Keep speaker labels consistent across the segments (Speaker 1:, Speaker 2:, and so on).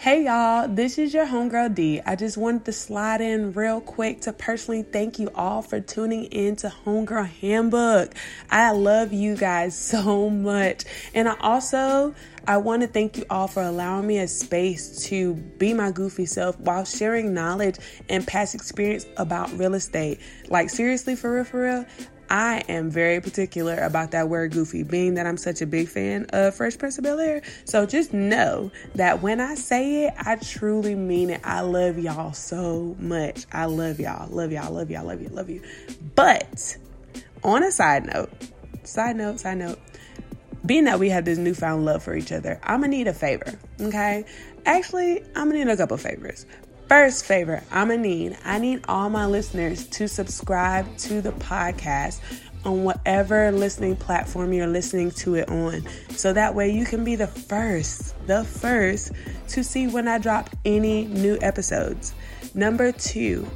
Speaker 1: Hey y'all, this is your homegirl D. I just wanted to slide in real quick to personally thank you all for tuning in to Homegirl Handbook. I love you guys so much. And I also I want to thank you all for allowing me a space to be my goofy self while sharing knowledge and past experience about real estate. Like seriously for real for real, I am very particular about that word goofy, being that I'm such a big fan of Fresh Prince of Bel Air. So just know that when I say it, I truly mean it. I love y'all so much. I love y'all, love y'all, love y'all, love you, love you. But on a side note, side note, side note, being that we have this newfound love for each other, I'm gonna need a favor, okay? Actually, I'm gonna need a couple favors. First favor I'm gonna need, I need all my listeners to subscribe to the podcast on whatever listening platform you're listening to it on. So that way you can be the first, the first to see when I drop any new episodes. Number two,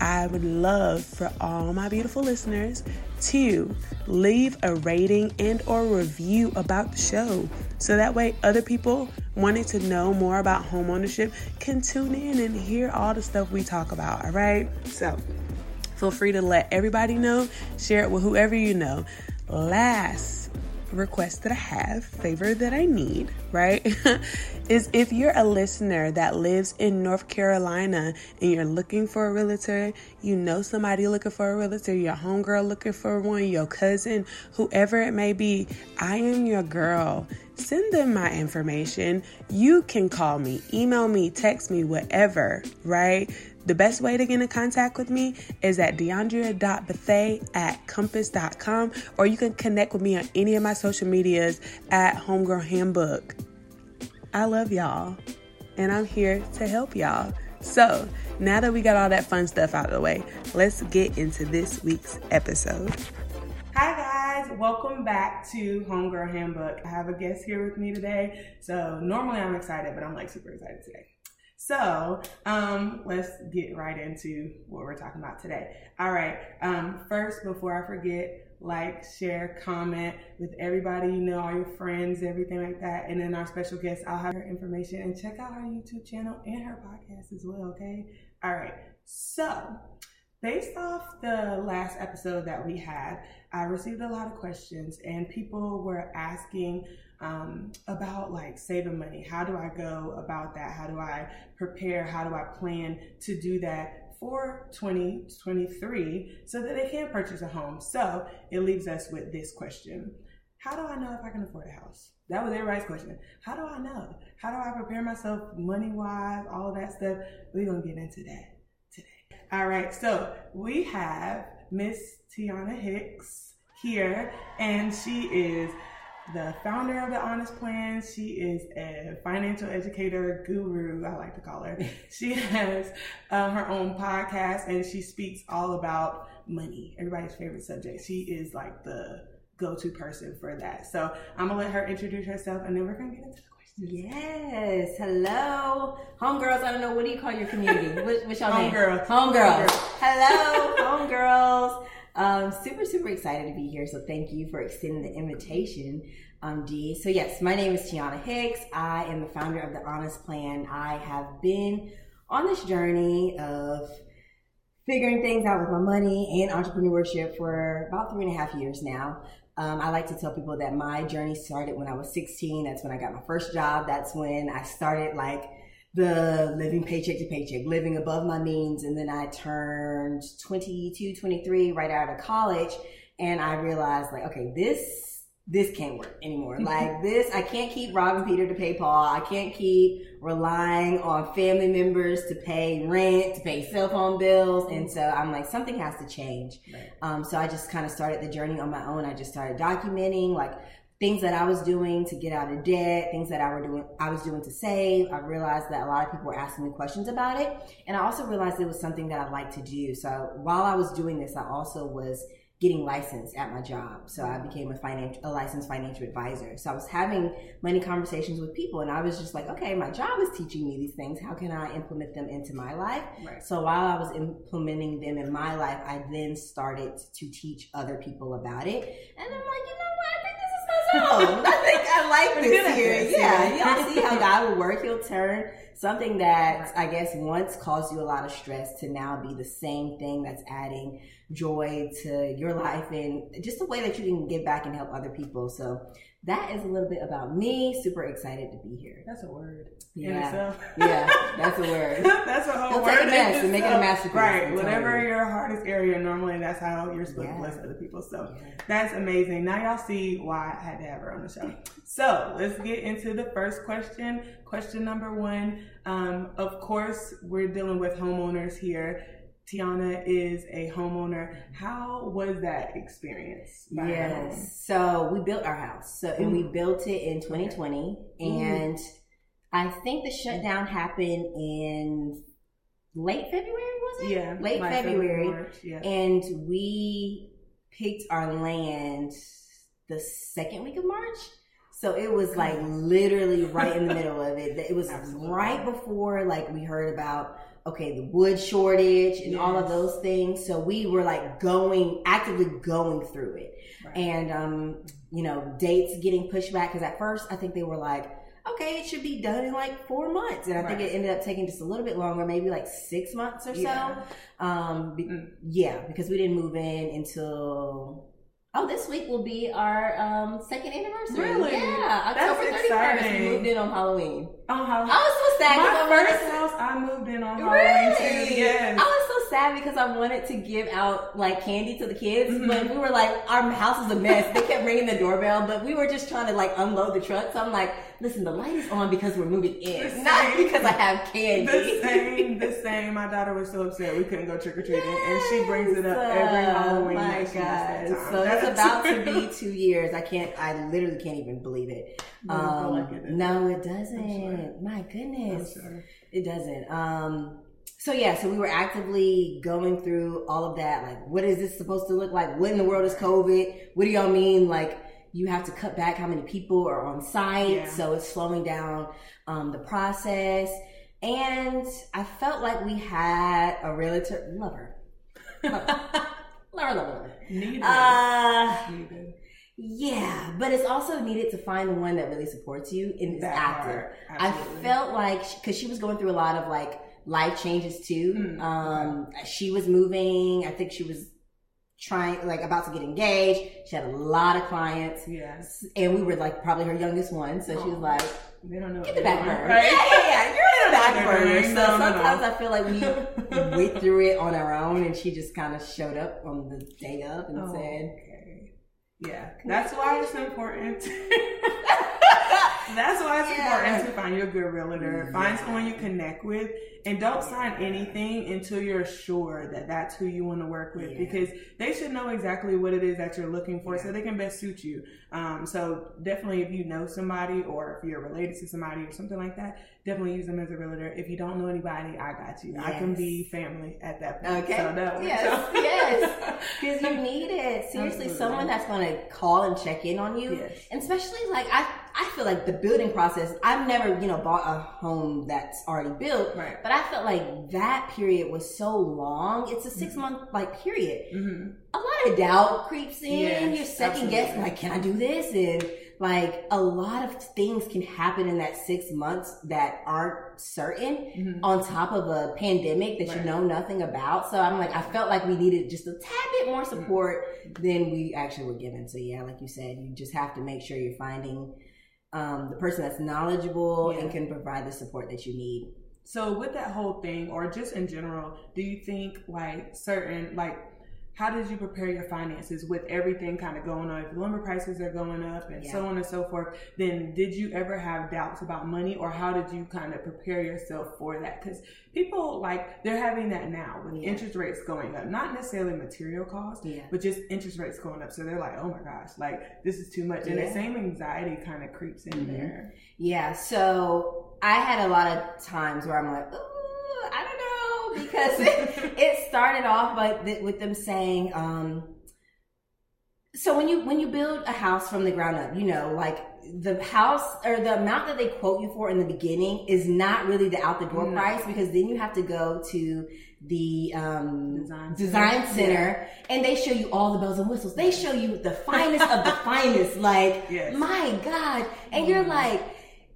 Speaker 1: I would love for all my beautiful listeners to leave a rating and or review about the show so that way other people wanting to know more about homeownership can tune in and hear all the stuff we talk about all right? So feel free to let everybody know share it with whoever you know. Last request that I have, favor that I need, right? is if you're a listener that lives in North Carolina and you're looking for a realtor, you know somebody looking for a realtor, your homegirl looking for one, your cousin, whoever it may be, I am your girl. Send them my information. You can call me, email me, text me, whatever, right? The best way to get in contact with me is at deandrea.bethea at compass.com, or you can connect with me on any of my social medias at Homegirl Handbook. I love y'all, and I'm here to help y'all. So, now that we got all that fun stuff out of the way, let's get into this week's episode. Guys. Welcome back to Homegirl Handbook. I have a guest here with me today. So, normally I'm excited, but I'm like super excited today. So um, let's get right into what we're talking about today. All right. Um, first, before I forget, like, share, comment with everybody you know, all your friends, everything like that. And then our special guest, I'll have her information and check out her YouTube channel and her podcast as well. Okay. All right. So based off the last episode that we had, I received a lot of questions and people were asking um, about like saving money. How do I go about that? How do I prepare? How do I plan to do that for 2023 so that they can purchase a home? So it leaves us with this question. How do I know if I can afford a house? That was everybody's question. How do I know? How do I prepare myself money wise, all that stuff? We're going to get into that. All right, so we have Miss Tionna Hicks here, and she is the founder of the Honest Plan. She is a financial educator guru, I like to call her. She has uh, her own podcast and she speaks all about money, everybody's favorite subject. She is like the go to person for that. So I'm to let her introduce herself and then we're to get into.
Speaker 2: Yes. Hello. Homegirls, I don't know. What do you call your community? What, what's your
Speaker 1: name?
Speaker 2: Homegirls. Homegirls. Hello, homegirls. Um, super, super excited to be here. So thank you for extending the invitation, um, Dee. So yes, my name is Tionna Hicks. I am the founder of the Honest Plan. I have been on this journey of figuring things out with my money and entrepreneurship for about three and a half years now. Um, I like to tell people that my journey started when I was 16. That's when I got my first job. That's when I started like the living paycheck to paycheck, living above my means. And then I turned 22, 23 right out of college. And I realized like, okay, this, this can't work anymore. like this, I can't keep robbing Peter to pay Paul. I can't keep relying on family members to pay rent, to pay cell phone bills. And so I'm like, something has to change. Right. Um, so I just kind of started the journey on my own. I just started documenting like things that I was doing to get out of debt, things that I were doing, I was doing to save. I realized that a lot of people were asking me questions about it. And I also realized it was something that I like to do. So while I was doing this, I also was getting licensed at my job. So I became a financial, a licensed financial advisor. So I was having money conversations with people and I was just like, okay, my job is teaching me these things. How can I implement them into my life? Right. So while I was implementing them in my life, I then started to teach other people about it. And I'm like, you know what? No, I think I like this here.
Speaker 3: this,
Speaker 2: Yeah,
Speaker 3: yeah.
Speaker 2: y'all see how God will work. He'll turn something that I guess once caused you a lot of stress to now be the same thing that's adding joy to your life and just a way that you can give back and help other people. So that is a little bit about me. Super excited to be here.
Speaker 3: That's a word.
Speaker 2: Yeah, yeah, that's a word.
Speaker 3: that's a whole
Speaker 2: Don't
Speaker 3: word.
Speaker 2: take a mess and make it a masterpiece.
Speaker 3: Right. Whatever
Speaker 2: you.
Speaker 3: your hardest area, normally that's how you're supposed
Speaker 2: Yeah.
Speaker 3: to bless other people. So
Speaker 2: Yeah.
Speaker 3: that's amazing. Now y'all see why I had to have her on the show. So let's get into the first question. Question number one. Um, of course, we're dealing with homeowners here. Tionna is a homeowner. How was that experience? buying a home?
Speaker 2: Yes. So we built our house. So and we
Speaker 3: Mm.
Speaker 2: built it in 2020, and I think the shutdown happened in late February. Was it?
Speaker 3: Yeah.
Speaker 2: Late
Speaker 3: like
Speaker 2: February.
Speaker 3: March, yeah.
Speaker 2: And we picked our land the second week of March. So it was like literally right in the middle of it. It was
Speaker 3: Absolutely.
Speaker 2: right before like we heard about okay the wood shortage and all of those things. So we were like going actively going through it,
Speaker 3: Right.
Speaker 2: and um, you know dates getting pushed back because at first I think they were like. Okay, it should be done in like four months, and I think it ended up taking just a little bit longer, maybe like six months or so. Um, be-
Speaker 3: Mm.
Speaker 2: yeah, because we didn't move in until oh, this week will be our um second anniversary.
Speaker 3: Really?
Speaker 2: Yeah, October thirty first. We moved in on Halloween.
Speaker 3: Oh, how
Speaker 2: I was so sad.
Speaker 3: My first
Speaker 2: to-
Speaker 3: house, I moved in on Halloween too.
Speaker 2: Really?
Speaker 3: Yes.
Speaker 2: I was so sad because I wanted to give out like candy to the kids,
Speaker 3: Mhm.
Speaker 2: but we were like, our house is a mess. They kept ringing the doorbell, but we were just trying to like unload the truck. So I'm like, listen, the light is on because we're moving in, not because I have candy.
Speaker 3: The same, the same. My daughter was so upset we couldn't go trick or treating, and she brings it up every Halloween.
Speaker 2: Oh my
Speaker 3: that she has that
Speaker 2: god! So it's
Speaker 3: That's
Speaker 2: about to be two years. I can't. I literally can't even believe it. Um,
Speaker 3: like it,
Speaker 2: no, it doesn't. My goodness, it doesn't. Um, so yeah, so we were actively going through all of that. Like, what is this supposed to look like? What in the world is COVID? What do y'all mean? Like, you have to cut back how many people are on site,
Speaker 3: Yeah.
Speaker 2: so it's slowing down um, the process. And I felt like we had a realtor lover. Lover, lover, lover.
Speaker 3: Needed.
Speaker 2: Uh,
Speaker 3: Needed.
Speaker 2: yeah, but it's also needed to find the one that really supports you and is active. I felt like because she was going through a lot of like life changes too.
Speaker 3: Mm,
Speaker 2: Um, she was moving. I think she was trying like about to get engaged. She had a lot of clients,
Speaker 3: Yes.
Speaker 2: and we were like probably her youngest one. So she was
Speaker 3: Oh.
Speaker 2: like,
Speaker 3: They don't know.
Speaker 2: "Get the back burner,
Speaker 3: Right?
Speaker 2: yeah, yeah, yeah. You're in the back burner." So
Speaker 3: no, no, no.
Speaker 2: sometimes I feel like we went through it on our own, and she just kind of showed up on the day of and
Speaker 3: Oh,
Speaker 2: said.
Speaker 3: okay. Yeah, that's why it's important. that's why it's
Speaker 2: Yeah.
Speaker 3: important to find you a good realtor, find someone you connect with, and don't sign anything until you're sure that that's who you want to work with
Speaker 2: Yeah.
Speaker 3: because they should know exactly what it is that you're looking for so they can best suit you. Um, so definitely, if you know somebody or if you're related to somebody or something like that, definitely use them as a realtor. If you don't know anybody, I got you. I can be family at that point.
Speaker 2: Okay.
Speaker 3: So that
Speaker 2: Yes,
Speaker 3: out.
Speaker 2: yes. Because you need it. Seriously,
Speaker 3: Absolutely.
Speaker 2: someone that's going to call and check in on you.
Speaker 3: Yes.
Speaker 2: And especially like I, I feel like the building process. I've never, you know, bought a home that's already built,
Speaker 3: Right.
Speaker 2: but I felt like that period was so long. It's a six month like period.
Speaker 3: hmm
Speaker 2: A lot of doubt creeps in.
Speaker 3: Yes,
Speaker 2: You're second guessing, like, can I do this? And like a lot of things can happen in that six months that aren't certain
Speaker 3: hmm
Speaker 2: on top of a pandemic that you know nothing about. So I'm like, I felt like we needed just a tad bit more support than we actually were given. So yeah, like you said, you just have to make sure you're finding um, the person that's knowledgeable
Speaker 3: Yeah.
Speaker 2: and can provide the support that you need.
Speaker 3: So with that whole thing, or just in general, do you think like certain like how did you prepare your finances with everything kind of going on? If lumber prices are going up and so on and so forth, then did you ever have doubts about money, or how did you kind of prepare yourself for that? Because people like they're having that now with
Speaker 2: Yeah.
Speaker 3: interest rates going up, not necessarily material costs,
Speaker 2: Yeah.
Speaker 3: but just interest rates going up. So they're like, oh my gosh, like this is too much, and
Speaker 2: Yeah.
Speaker 3: the same anxiety kind of creeps in
Speaker 2: Mhm.
Speaker 3: there.
Speaker 2: Yeah, so I had a lot of times where I'm like, ooh, I don't because it, it started off by th- with them saying, um, so when you when you build a house from the ground up, you know, like the house or the amount that they quote you for in the beginning is not really the out the door
Speaker 3: No.
Speaker 2: price because then you have to go to the um,
Speaker 3: Design
Speaker 2: design
Speaker 3: center.
Speaker 2: center and they show you all the bells and whistles. They show you the finest of the finest. Like,
Speaker 3: Yes.
Speaker 2: my God. And you're like,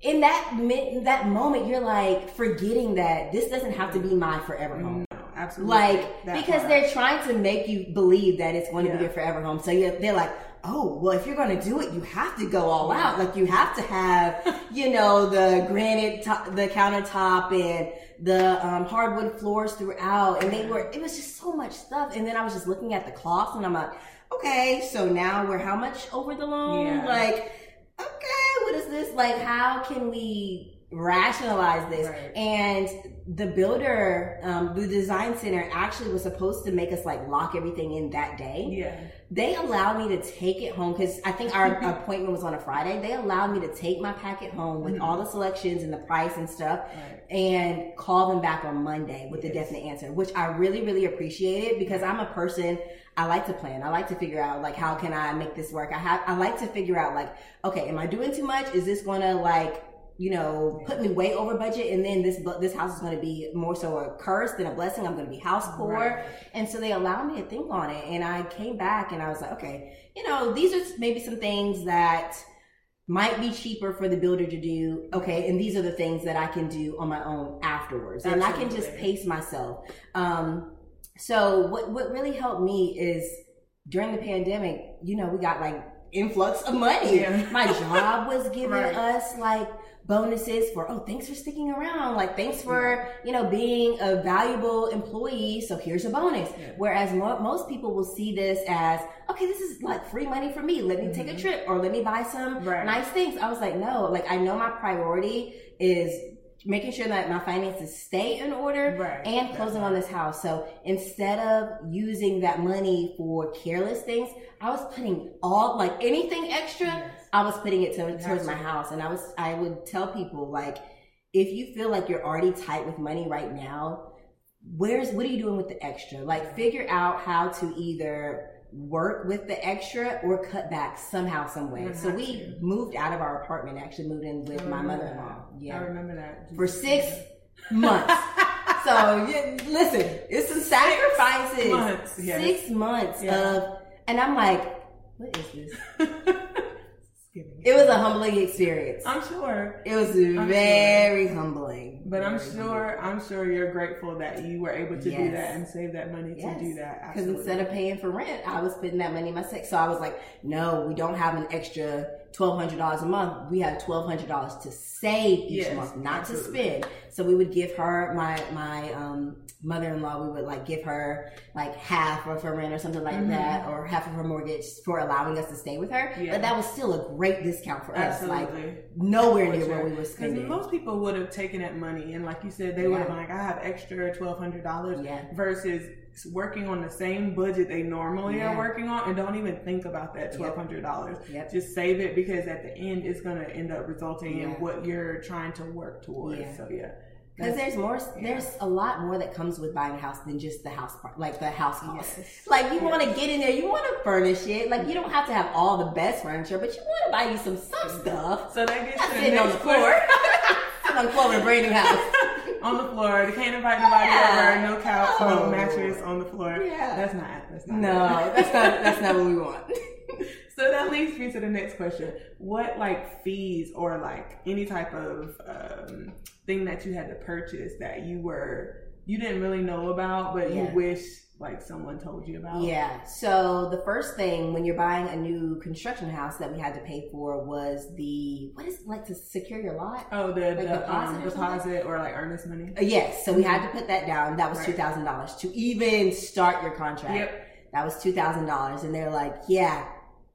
Speaker 2: in that mid, that moment, you're like forgetting that this doesn't have to be my forever home.
Speaker 3: No, absolutely.
Speaker 2: Like,
Speaker 3: That
Speaker 2: because
Speaker 3: part.
Speaker 2: they're trying to make you believe that it's going to be your forever home. So they're like, oh, well, if you're going to do it, you have to go all out. Like, you have to have, you know, the granite, to- the countertop and the um, hardwood floors throughout. And they were, it was just so much stuff. And then I was just looking at the cost and I'm like, okay, so now we're how much over the loan?
Speaker 3: Yeah.
Speaker 2: Like, okay, what is this? Like, how can we rationalize this?
Speaker 3: Right.
Speaker 2: And the builder, um, the design center actually was supposed to make us like lock everything in that day.
Speaker 3: Yeah.
Speaker 2: They allowed me to take it home because I think our appointment was on a Friday. They allowed me to take my packet home with all the selections and the price and stuff
Speaker 3: Right.
Speaker 2: and call them back on Monday with a definite answer, which I really, really appreciated because I'm a person, I like to plan. I like to figure out like, how can I make this work? I have, I like to figure out like, okay, am I doing too much? Is this to like, you know, put me way over budget, and then this this house is going to be more so a curse than a blessing. I'm going to be house poor,
Speaker 3: Right.
Speaker 2: and so they allowed me to think on it. And I came back and I was like, okay, you know, these are maybe some things that might be cheaper for the builder to do. Okay, and these are the things that I can do on my own afterwards, and I can just pace myself. Um, so what what really helped me is during the pandemic, you know, we got like influx of money.
Speaker 3: Yeah.
Speaker 2: My job was giving
Speaker 3: Right.
Speaker 2: us like bonuses for oh thanks for sticking around like thanks for you know being a valuable employee so here's a bonus
Speaker 3: Yeah.
Speaker 2: whereas mo- most people will see this as okay this is like free money for me let me take a trip or let me buy some
Speaker 3: Mm-hmm. Right.
Speaker 2: nice things i was like no like i know my priority is making sure that my finances stay in order
Speaker 3: Right.
Speaker 2: and closing on this house so instead of using that money for careless things i was putting all like anything extra
Speaker 3: Yes.
Speaker 2: I was putting it to, towards my house, and I was I would tell people like, if you feel like you're already tight with money right now, where's what are you doing with the extra? Like, figure out how to either work with the extra or cut back somehow, some way. So we
Speaker 3: to.
Speaker 2: moved out of our apartment, actually moved in with my
Speaker 3: oh,
Speaker 2: mother-in-law.
Speaker 3: that. I remember that.
Speaker 2: for six months. So yeah, listen, it's some sacrifices.
Speaker 3: months, yes.
Speaker 2: Six months
Speaker 3: Yeah.
Speaker 2: of, and I'm like, what is this?
Speaker 3: Kidding.
Speaker 2: It was a humbling experience.
Speaker 3: I'm sure.
Speaker 2: It was
Speaker 3: sure.
Speaker 2: very humbling.
Speaker 3: But I'm
Speaker 2: Very
Speaker 3: sure, I'm sure you're grateful that you were able to do that and save that money
Speaker 2: Yes.
Speaker 3: to do that.
Speaker 2: Because instead of paying for rent, I was putting that money in my sex. So I was like, no, we don't have an extra twelve hundred dollars a month. We have twelve hundred dollars to save each
Speaker 3: Yes,
Speaker 2: month, not
Speaker 3: absolutely.
Speaker 2: to spend. So we would give her my my um, mother in law. We would like give her like half of her rent or something like
Speaker 3: Mhm.
Speaker 2: that, or half of her mortgage for allowing us to stay with her.
Speaker 3: Yeah.
Speaker 2: But that was still a great discount for us. Like
Speaker 3: Absolutely.
Speaker 2: nowhere near what we were
Speaker 3: Because
Speaker 2: spending.
Speaker 3: most people would have taken that money and, like you said, they would have been like, I have extra twelve hundred dollars
Speaker 2: Yeah.
Speaker 3: versus working on the same budget they normally
Speaker 2: Yeah.
Speaker 3: are working on and don't even think about that twelve hundred dollars.
Speaker 2: Yep.
Speaker 3: Just save it because at the end it's gonna end up resulting in what you're trying to work towards.
Speaker 2: Yeah.
Speaker 3: So yeah.
Speaker 2: Because there's more,
Speaker 3: yeah.
Speaker 2: there's a lot more that comes with buying a house than just the house part, like the house cost.
Speaker 3: Yes.
Speaker 2: Like you
Speaker 3: Yes.
Speaker 2: want to get in there, you want to furnish it. Like you don't have to have all the best furniture, but you want to buy you some some mm-hmm. stuff.
Speaker 3: So that gets the
Speaker 2: sitting on the floor, sitting on the floor a brand new house.
Speaker 3: on the floor. They can't invite nobody
Speaker 2: Yeah.
Speaker 3: over. No couch,
Speaker 2: No.
Speaker 3: no mattress on the floor.
Speaker 2: Yeah.
Speaker 3: That's not. That's not.
Speaker 2: No, that's not that's not what we want.
Speaker 3: So that leads me to the next question. What like fees or like any type of um, thing that you had to purchase that you were you didn't really know about, but
Speaker 2: Yeah.
Speaker 3: you wish like someone told you about?
Speaker 2: Yeah. So the first thing when you're buying a new construction house that we had to pay for was the what is it, like to secure your lot.
Speaker 3: Oh, the,
Speaker 2: Like
Speaker 3: the
Speaker 2: deposit
Speaker 3: um,
Speaker 2: or
Speaker 3: deposit or like earnest money.
Speaker 2: Uh, yes. So we had to put that down. That was
Speaker 3: Right.
Speaker 2: two thousand dollars to even start your contract.
Speaker 3: Yep.
Speaker 2: That was two thousand dollars, and they're like, "Yeah,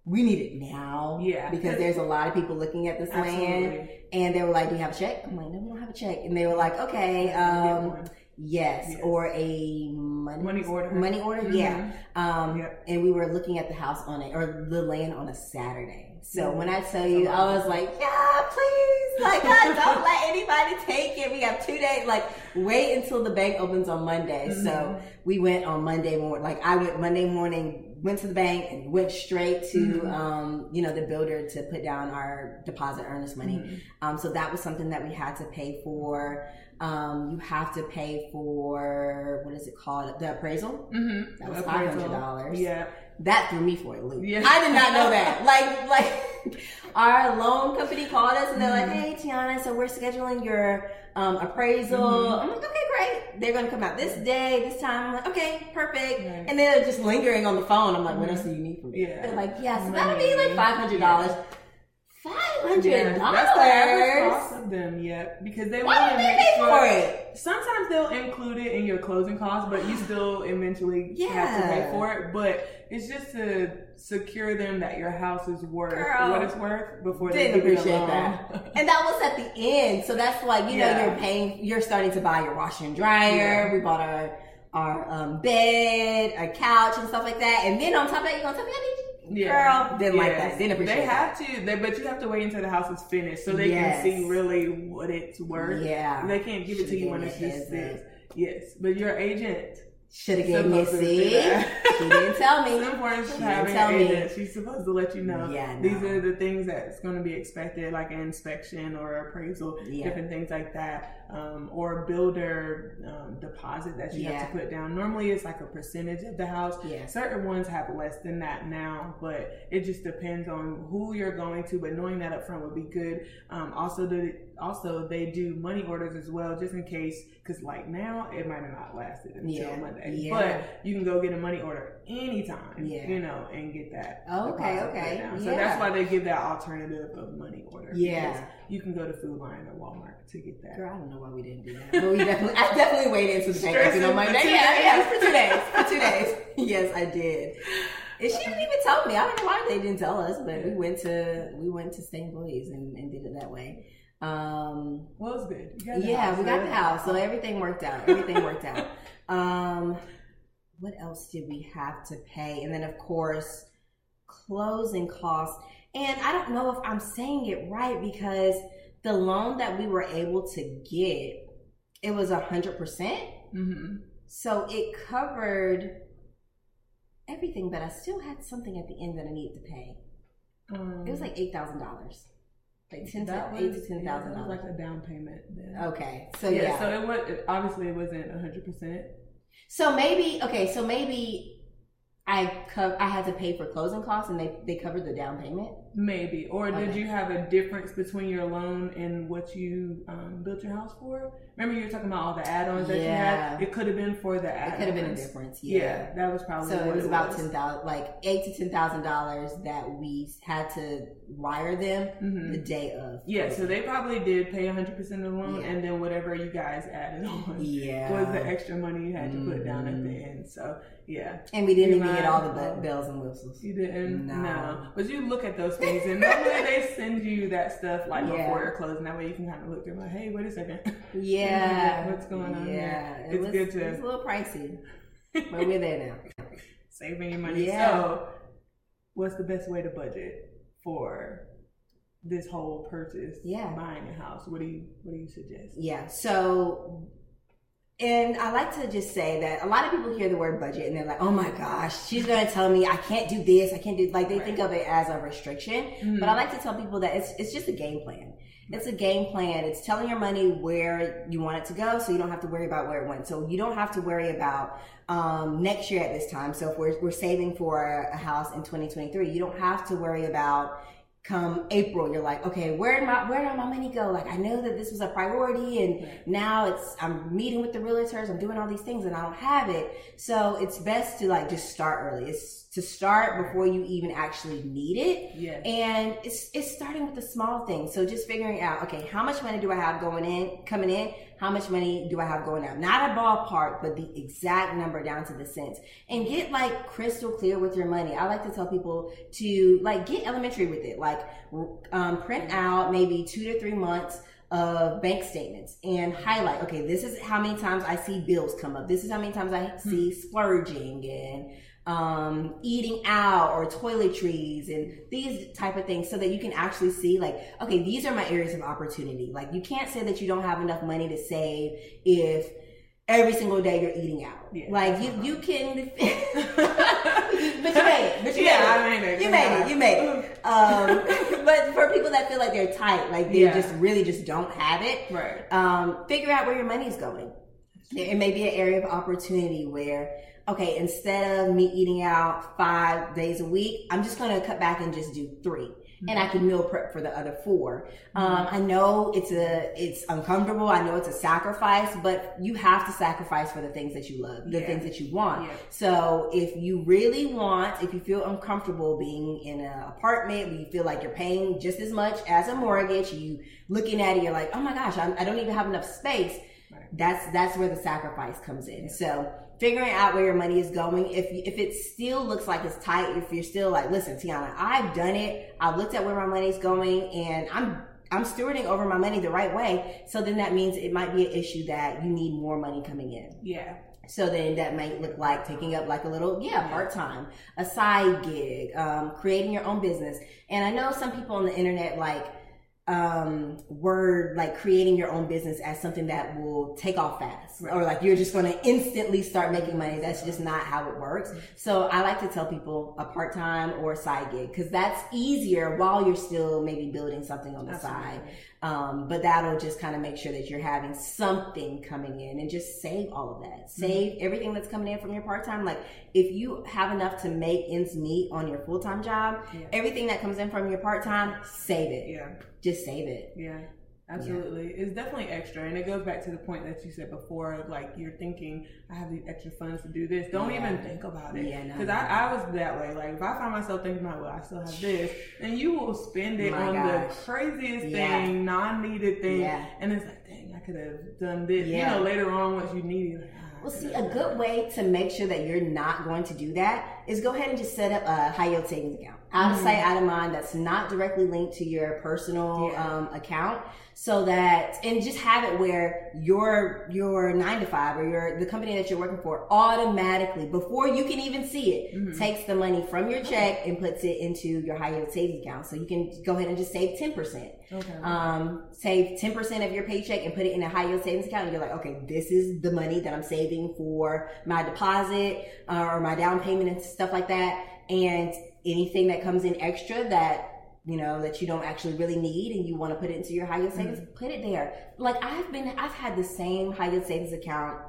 Speaker 2: we need it now."
Speaker 3: Yeah.
Speaker 2: because there's a lot of people looking at this land, and they were like, "Do you have a check?" I'm like, "No, we don't have a check." And they were like, "Okay, um, yes,
Speaker 3: Yes.
Speaker 2: or a money
Speaker 3: Money order.
Speaker 2: money order,
Speaker 3: Mhm.
Speaker 2: yeah." Um,
Speaker 3: Yep.
Speaker 2: and we were looking at the house on it or the land on a Saturday. So
Speaker 3: Mhm.
Speaker 2: when I tell you, I was like, "Yeah, please, like, God, don't let anybody take it. We have two days. Like, wait until the bank opens on Monday. Mm-hmm. So we went on Monday morning. Like, I went Monday morning, went to the bank and went straight to, mm-hmm. um, you know, the builder to put down our deposit earnest money. Mm-hmm. Um, so that was something that we had to pay for. Um, you have to pay for what is it called? The appraisal.
Speaker 3: Mm-hmm.
Speaker 2: That was five hundred dollars.
Speaker 3: Yeah,
Speaker 2: that threw me for a loop. Yeah. I did not know that. like, like our loan company called us and they're mm-hmm. like, "Hey, Tionna, so we're scheduling your um, appraisal." Mm-hmm. I'm like, "Okay, great. They're gonna come out this day, this time." I'm like, "Okay, perfect." Right. And they're just lingering on the phone. I'm like, "What else do you need from me?"
Speaker 3: Yeah.
Speaker 2: They're like, "Yeah, so that'll be like five hundred dollars." Five hundred dollars.
Speaker 3: That's the average cost of them, yet because they
Speaker 2: want to make pay sure. For it?
Speaker 3: Sometimes they'll include it in your closing costs, but you still eventually yeah. have to pay for it. But it's just to secure them that your house is worth Girl, what it's worth before they give appreciate that.
Speaker 2: and that was at the end, so that's like you yeah. know you're paying, you're starting to buy your washer and dryer. Yeah. We bought our our um, bed, a couch, and stuff like that. And then on top of that, you're gonna tell me I need yeah. Girl, didn't like that. Didn't appreciate
Speaker 3: They have to, they, but you have to wait until the house is finished so they yes. can see really what it's worth.
Speaker 2: Yeah.
Speaker 3: They can't give Should've it to you when it's just this. Yes, but your agent
Speaker 2: should have given me a seat. she didn't tell me.
Speaker 3: It's important to have an agent. She's supposed to let you know.
Speaker 2: Yeah, no.
Speaker 3: These are the things that's going to be expected, like an inspection or appraisal, yeah. different things like that, um, or builder um, deposit that you yeah. have to put down. Normally, it's like a percentage of the house.
Speaker 2: Yeah.
Speaker 3: Certain ones have less than that now, but it just depends on who you're going to. But knowing that up front would be good. Um, also, the also they do money orders as well, just in case. Because like now, it might have not lasted until yeah. Monday, but you can go get a money order anytime.
Speaker 2: Yeah.
Speaker 3: you know, and get that.
Speaker 2: okay, okay.
Speaker 3: So that's why they give that alternative of money order.
Speaker 2: Yeah,
Speaker 3: you can go to Food Lion or Walmart to get that.
Speaker 2: Girl, I don't know why we didn't do that, but we definitely, I definitely waited until the bank on Monday. Yeah, yeah, for two days. For two days. yes, I did. And she didn't even tell me. I don't know why they didn't tell us, but we went to we went to St. Louis and, and did it that way. Um,
Speaker 3: well, it's good.
Speaker 2: yeah, we got the house, so everything worked out. Everything worked out. Um, what else did we have to pay? And then, of course, closing costs. And I don't know if I'm saying it right because the loan that we were able to get, it was a hundred percent.
Speaker 3: Mm-hmm.
Speaker 2: So it covered everything, but I still had something at the end that I needed to pay. Um, it was like eight thousand dollars. Like ten to eight to ten thousand dollars.
Speaker 3: Like a down payment. Then.
Speaker 2: Okay, so yeah, yeah.
Speaker 3: so it was obviously it wasn't hundred percent.
Speaker 2: So maybe okay, so maybe I co- I had to pay for closing costs and they, they covered the down payment?
Speaker 3: Maybe. Or okay. did you have a difference between your loan and what you um, built your house for? Remember you were talking about all the add-ons that you had? It could have been for the add-ons.
Speaker 2: It could have been a difference. Yeah.
Speaker 3: yeah that was probably
Speaker 2: So it was it about ten thousand like eight to ten thousand dollars that we had to wire them mm-hmm. the day of.
Speaker 3: Yeah, so they probably did pay hundred percent of the loan yeah. and then whatever you guys added on
Speaker 2: yeah.
Speaker 3: was the extra money you had to put down at the mm-hmm. end. So yeah.
Speaker 2: And we didn't even get all the bells and whistles.
Speaker 3: You didn't? No. no. But you look at those things and normally they send you that stuff like yeah. before you're closing. That way you can kind of look at like, hey, wait a second.
Speaker 2: Yeah.
Speaker 3: What's going on
Speaker 2: Yeah.
Speaker 3: It it's
Speaker 2: was,
Speaker 3: good to.
Speaker 2: It's a little pricey. but we're there now.
Speaker 3: Saving your money. Yeah. So, what's the best way to budget for this whole purchase?
Speaker 2: Yeah.
Speaker 3: Buying a house. What do you What do you suggest?
Speaker 2: Yeah. So and I like to just say that a lot of people hear the word budget and they're like, oh my gosh, she's going to tell me I can't do this, I can't do, like they right. think of it as a restriction. Mm-hmm. But I like to tell people that it's, it's just a game plan. It's a game plan. It's telling your money where you want it to go so you don't have to worry about where it went. So you don't have to worry about um, next year at this time. So if we're, we're saving for a house in 2023, you don't have to worry about come April, you're like, okay, where did my where did my money go? Like I know that this was a priority and right. now it's I'm meeting with the realtors, I'm doing all these things and I don't have it. So it's best to like just start early. It's to start before you even actually need it.
Speaker 3: Yeah.
Speaker 2: And it's it's starting with the small things. So just figuring out, okay, how much money do I have going in, coming in? How much money do I have going out? Not a ballpark, but the exact number down to the cents. And get like crystal clear with your money. I like to tell people to like get elementary with it. Like um, print out maybe two to three months of bank statements and highlight, okay, this is how many times I see bills come up. This is how many times I see splurging and um, eating out or toiletries and these type of things so that you can actually see like, okay, these are my areas of opportunity. Like you can't say that you don't have enough money to save if every single day you're eating out. Yeah, like you, you can, but you made it. But you yeah, made it. You made it. You made it. Um, but for people that feel like they're tight, like they yeah. just really just don't have it,
Speaker 3: right?
Speaker 2: Um, figure out where your money's going. It may be an area of opportunity where okay, instead of me eating out five days a week, I'm just going to cut back and just do 3 mm-hmm. and I can meal prep for the other 4 mm-hmm. Um, I know it's a, it's uncomfortable. I know it's a sacrifice, but you have to sacrifice for the things that you love, the yeah. things that you want. Yeah. So if you really want, if you feel uncomfortable being in an apartment where you feel like you're paying just as much as a mortgage, you looking at it, you're like, oh my gosh, I do not even have enough space. Right. That's, that's where the sacrifice comes in. Yeah. So figuring out where your money is going. If if it still looks like it's tight, if you're still like, listen, Tionna, I've done it. I've looked at where my money's going, and I'm I'm stewarding over my money the right way. So then that means it might be an issue that you need more money coming in.
Speaker 3: Yeah.
Speaker 2: So then that might look like taking up like a little, yeah, part time, a side gig, um, creating your own business. And I know some people on the internet like um, word like creating your own business as something that will take off fast right. or like you're just going to instantly start making money. That's just not how it works. So I like to tell people a part time or side gig because that's easier while you're still maybe building something on the Absolutely. side. Um, but that'll just kind of make sure that you're having something coming in and just save all of that. Mm-hmm. Save mm-hmm. everything that's coming in from your part time. Like if you have enough to make ends meet on your full time job, yeah. everything that comes in from your part time, save it.
Speaker 3: Yeah.
Speaker 2: Just save it.
Speaker 3: Yeah. Absolutely. Yeah. It's definitely extra. And it goes back to the point that you said before, like you're thinking, I have these extra funds to do this. Don't yeah. even think about it. Yeah, Because no, I, I was that way. Like if I find myself thinking about, well, I still have this, and you will spend it My on gosh. the craziest yeah. thing, non needed thing. And it's like, dang, I could have done this. You know, later on once you need it, like, ah,
Speaker 2: well, see, a good way to make sure that you're not going to do that is go ahead and just set up a high yield savings account. Out of mm-hmm. sight, out of mind, that's not directly linked to your personal yeah. um, account so that and just have it where your your nine to five or your the company that you're working for automatically before you can even see it mm-hmm. takes the money from your check and puts it into your high yield savings account so you can go ahead and just save 10% okay um save 10% of your paycheck and put it in a high yield savings account and you're like okay this is the money that i'm saving for my deposit uh, or my down payment and stuff like that and anything that comes in extra that you know, that you don't actually really need and you want to put it into your high yield savings, mm-hmm. put it there. Like I've been, I've had the same high yield savings account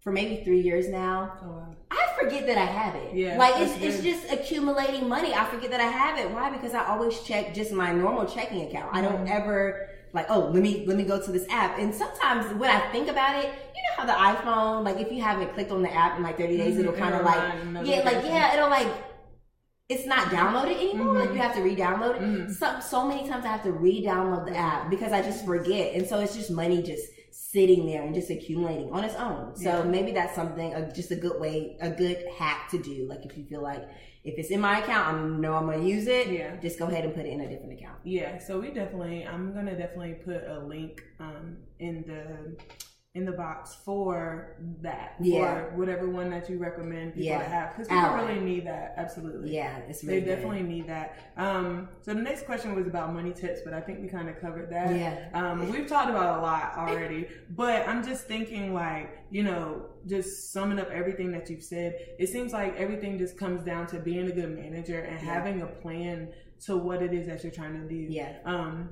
Speaker 2: for maybe three years now. Oh, wow. I forget that I have it. Yeah, like it's, it's just accumulating money. I forget that I have it. Why? Because I always check just my normal checking account. Mm-hmm. I don't mm-hmm. ever like, oh, let me let me go to this app. And sometimes when I think about it, how the iPhone, like if you haven't clicked on the app in like 30 days, mm-hmm. it'll kind of like yeah, like yeah, it'll like it's not downloaded anymore. Mm-hmm. Like you have to re-download it. Mm-hmm. So, so many times I have to re-download the app because I just forget. And so it's just money just sitting there and just accumulating on its own. So yeah. maybe that's something, uh, just a good way, a good hack to do. Like if you feel like if it's in my account, I know I'm to use it. Yeah. Just go ahead and put it in a different account.
Speaker 3: Yeah. So we definitely, I'm to definitely put a link um, in the in the box for that yeah. for whatever one that you recommend people yeah. to have because people really need that absolutely
Speaker 2: yeah it's really
Speaker 3: they good. definitely need that um so the next question was about money tips but i think we kind of covered that
Speaker 2: yeah
Speaker 3: um we've talked about a lot already but i'm just thinking like you know just summing up everything that you've said it seems like everything just comes down to being a good manager and yeah. having a plan to what it is that you're trying to do
Speaker 2: yeah
Speaker 3: um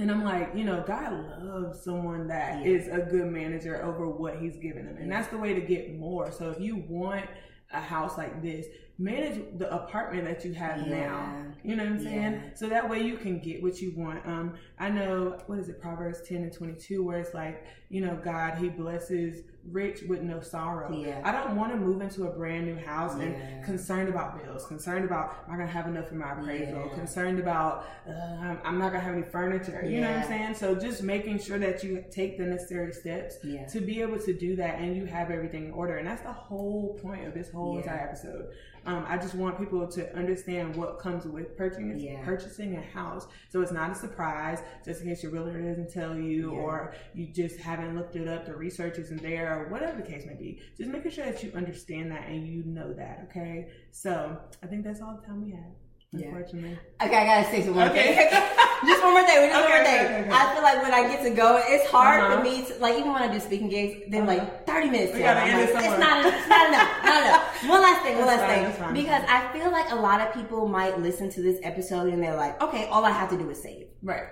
Speaker 3: and I'm like, you know, God loves someone that yeah. is a good manager over what he's given them. And that's the way to get more. So if you want a house like this, manage the apartment that you have yeah. now. You know what I'm saying? Yeah. So that way you can get what you want. Um, I know what is it, Proverbs 10 and 22, where it's like, you know, God, He blesses rich with no sorrow.
Speaker 2: Yeah.
Speaker 3: I don't want to move into a brand new house yeah. and concerned about bills, concerned about am I gonna have enough for my appraisal, yeah. concerned about uh, I'm, not gonna have any furniture. You know what I'm saying? So just making sure that you take the necessary steps to be able to do that and you have everything in order. And that's the whole point of this whole entire episode. Um, I just want people to understand what comes with purchasing
Speaker 2: Yeah.
Speaker 3: purchasing a house. So it's not a surprise, just in case your realtor doesn't tell you, or you just haven't looked it up, the research isn't there, or whatever the case may be. Just making sure that you understand that and you know that. Okay. So I think that's all the time we have.
Speaker 2: Yeah.
Speaker 3: Unfortunately.
Speaker 2: Okay, I gotta say some one
Speaker 3: Okay.
Speaker 2: thing. just one more thing. Just one more thing.
Speaker 3: okay, okay.
Speaker 2: I feel like when I get to go, it's hard
Speaker 3: Uh-huh.
Speaker 2: for me to like even when I do speaking gigs. They're
Speaker 3: Uh-huh.
Speaker 2: like thirty minutes.
Speaker 3: We gotta
Speaker 2: I'm
Speaker 3: end
Speaker 2: like,
Speaker 3: it
Speaker 2: it's not enough. It's not enough. Not enough. One last thing. One last
Speaker 3: fine,
Speaker 2: thing.
Speaker 3: fine.
Speaker 2: Because I feel like a lot of people might listen to this episode and they're like, okay, all I have to do is save.
Speaker 3: Right.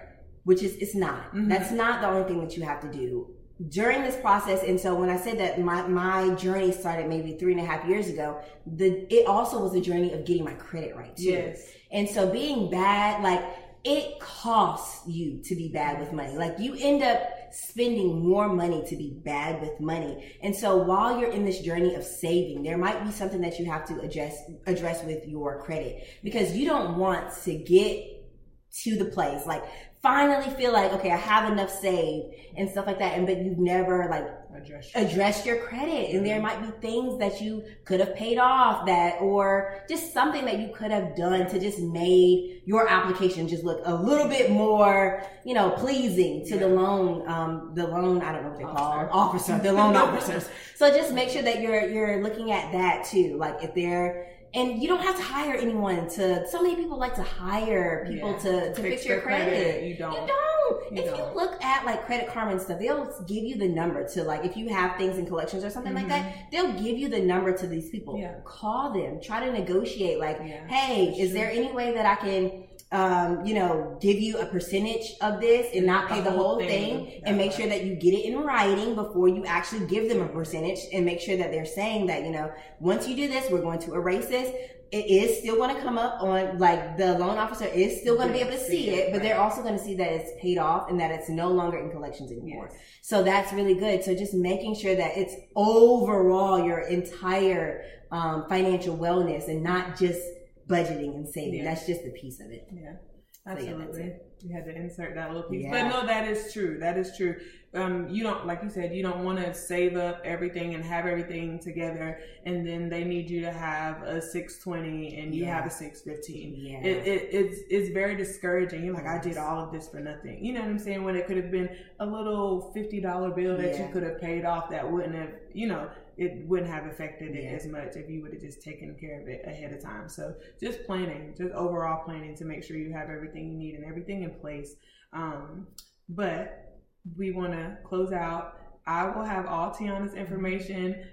Speaker 2: which is it's not.
Speaker 3: Mhm.
Speaker 2: That's not the only thing that you have to do during this process. And so when I said that my my journey started maybe three and a half years ago, the it also was a journey of getting my credit right too.
Speaker 3: Yes.
Speaker 2: And so being bad, like it costs you to be bad with money. Like you end up spending more money to be bad with money. And so while you're in this journey of saving, there might be something that you have to address address with your credit because you don't want to get to the place like finally feel like okay, I have enough saved and stuff like that. And but you've never like
Speaker 3: Address.
Speaker 2: address your credit. And there might be things that you could have paid off that or just something that you could have done to just made your application just look a little bit more you know pleasing to the loan um the loan i don't know what they call
Speaker 3: Officer.
Speaker 2: officer the loan officers. So just make sure that you're you're looking at that too. Like if they're and you don't have to hire anyone to so many people like to hire people
Speaker 3: Yeah.
Speaker 2: to, to fix, your
Speaker 3: their
Speaker 2: credit.
Speaker 3: You don't.
Speaker 2: You don't.
Speaker 3: You
Speaker 2: if
Speaker 3: don't.
Speaker 2: you look at like Credit Karma and stuff, they'll give you the number to like if you have things in collections or something like that, they'll give you the number to these people.
Speaker 3: Mm-hmm. Yeah.
Speaker 2: Call them. Try to negotiate. Like,
Speaker 3: Yeah,
Speaker 2: hey, is there any way that I can, um, you know, give you a percentage of this and not pay the, whole thing, and make
Speaker 3: That's
Speaker 2: sure that you get it in writing before you actually give them a percentage, and make sure that they're saying that you know once you do this, we're going to erase this. It is still going to come up on like the loan officer is still going to be able to see it, but they're also going to see that it's paid off and that it's no longer in collections anymore.
Speaker 3: Yes.
Speaker 2: So that's really good. So just making sure that it's overall your entire um, financial wellness and not just budgeting and saving.
Speaker 3: Yeah.
Speaker 2: That's just a piece of it.
Speaker 3: Yeah,
Speaker 2: So, yeah,
Speaker 3: absolutely. you had to insert that little piece,
Speaker 2: Yeah.
Speaker 3: but no, that is true. That is true. Um, you don't, like you said, you don't want to save up everything and have everything together, and then they need you to have a six twenty and you
Speaker 2: Yeah.
Speaker 3: have a six fifteen.
Speaker 2: Yeah.
Speaker 3: It, it it's it's very discouraging. You're like, I did all of this for nothing. You know what I'm saying? When it could have been a little fifty dollar bill that you could have paid off that wouldn't have, you know, it wouldn't have affected it
Speaker 2: Yeah.
Speaker 3: as much if you would have just taken care of it ahead of time. So just planning, just overall planning to make sure you have everything you need and everything in place. Um, but we want to close out. I will have all Tionna's information.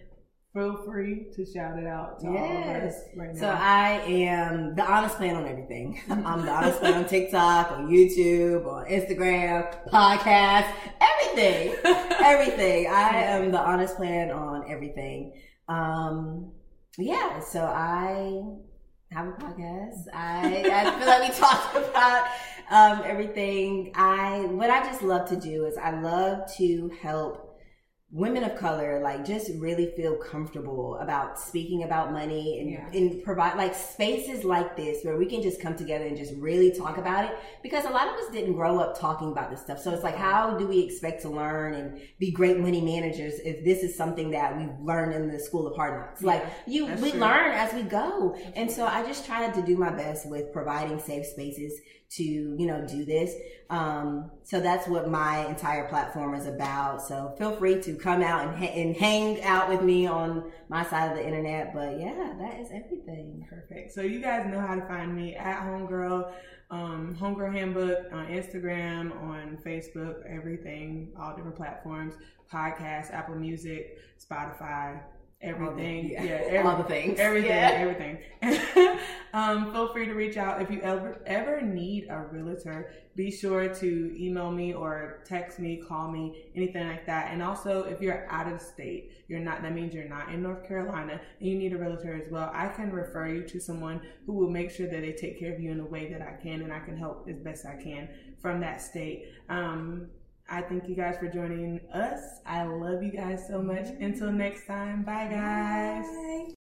Speaker 3: Feel free to shout it out to all of us
Speaker 2: Yes.
Speaker 3: right now.
Speaker 2: So I am the honest plan on everything. I'm the honest plan on TikTok, on YouTube, on Instagram, podcast, everything, everything. everything. I am the honest plan on everything. Um, yeah. So I have a podcast. I, I feel like we talked about um, everything. I what I just love to do is I love to help women of color like just really feel comfortable about speaking about money and,
Speaker 3: Yeah.
Speaker 2: and provide like spaces like this where we can just come together and just really talk about it. Because a lot of us didn't grow up talking about this stuff. So it's like how do we expect to learn and be great money managers if this is something that we learned in the school of hard knocks? Like you we
Speaker 3: true.
Speaker 2: learn as we go. And so i just tried to do my best with providing safe spaces to you know do this. Um so that's what my entire platform is about. So feel free to come out and, ha- and hang out with me on my side of the internet. But yeah that is everything.
Speaker 3: Perfect. So you guys know how to find me at Homegirl, um, Homegirl Handbook on Instagram, on Facebook, everything, all different platforms, podcast, Apple Music, Spotify, everything.
Speaker 2: yeah.
Speaker 3: yeah, every-
Speaker 2: All the things.
Speaker 3: Everything,
Speaker 2: Yeah.
Speaker 3: everything. um, feel free to reach out if you ever ever need a realtor. Be sure to email me or text me, call me, anything like that. And also, if you're out of state, you're not. That means you're not in North Carolina, and you need a realtor as well. I can refer you to someone who will make sure that they take care of you in the way that I can, and I can help as best I can from that state. Um, I thank you guys for joining us. I love you guys so much. Mm-hmm. Until next time, bye guys.
Speaker 2: Bye.